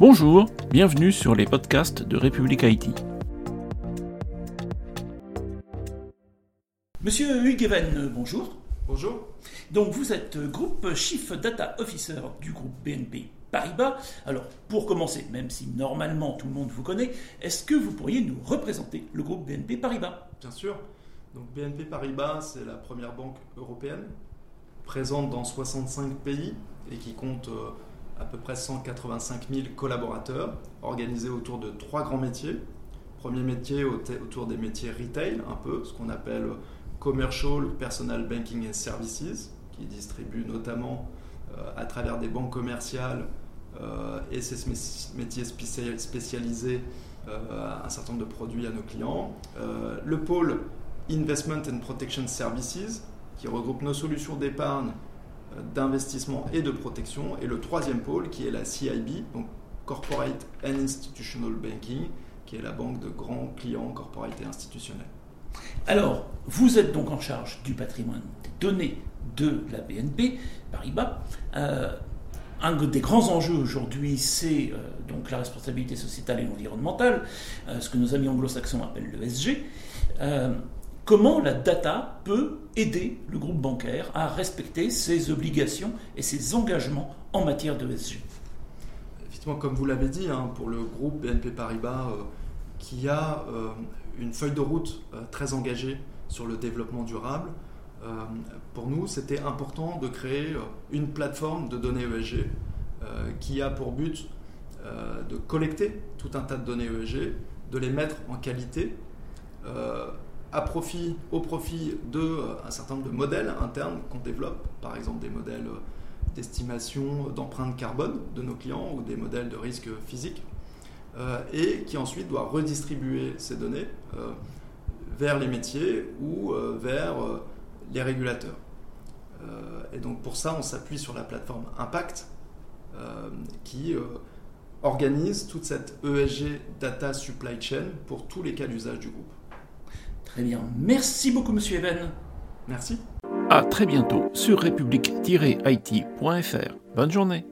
Bonjour, bienvenue sur les podcasts de République Haïti. Monsieur Hugues Even, bonjour. Bonjour. Donc vous êtes groupe Chief Data Officer du groupe BNP Paribas. Alors pour commencer, même si normalement tout le monde vous connaît, est-ce que vous pourriez nous représenter le groupe BNP Paribas? Bien sûr. Donc BNP Paribas, c'est la première banque européenne présente dans 65 pays et qui compte euh, à peu près 185 000 collaborateurs organisés autour de trois grands métiers. Premier métier autour des métiers retail, un peu, ce qu'on appelle commercial, personal banking and services, qui distribue notamment euh, à travers des banques commerciales euh, et ces métiers spécialisés euh, un certain nombre de produits à nos clients. le pôle Investment and Protection Services, qui regroupe nos solutions d'épargne d'investissement et de protection, et le troisième pôle qui est la CIB, donc Corporate and Institutional Banking, qui est la banque de grands clients corporate et institutionnels. Alors, vous êtes donc en charge du patrimoine des données de la BNP Paribas. Euh, un des grands enjeux aujourd'hui, c'est euh, donc la responsabilité sociétale et environnementale, euh, ce que nos amis anglo-saxons appellent l'ESG. Comment la data peut aider le groupe bancaire à respecter ses obligations et ses engagements en matière d'ESG Effectivement, comme vous l'avez dit, hein, pour le groupe BNP Paribas, euh, qui a euh, une feuille de route euh, très engagée sur le développement durable, pour nous, c'était important de créer une plateforme de données ESG qui a pour but de collecter tout un tas de données ESG, de les mettre en qualité profit, au profit d'un euh, certain nombre de modèles internes qu'on développe, par exemple des modèles euh, d'estimation d'empreinte carbone de nos clients ou des modèles de risque physique, euh, et qui ensuite doit redistribuer ces données vers les métiers ou vers les régulateurs. et donc pour ça, on s'appuie sur la plateforme Impact, qui organise toute cette ESG Data Supply Chain pour tous les cas d'usage du groupe. Très bien. Merci beaucoup, monsieur Eben. Merci. À très bientôt sur république-it.fr. Bonne journée.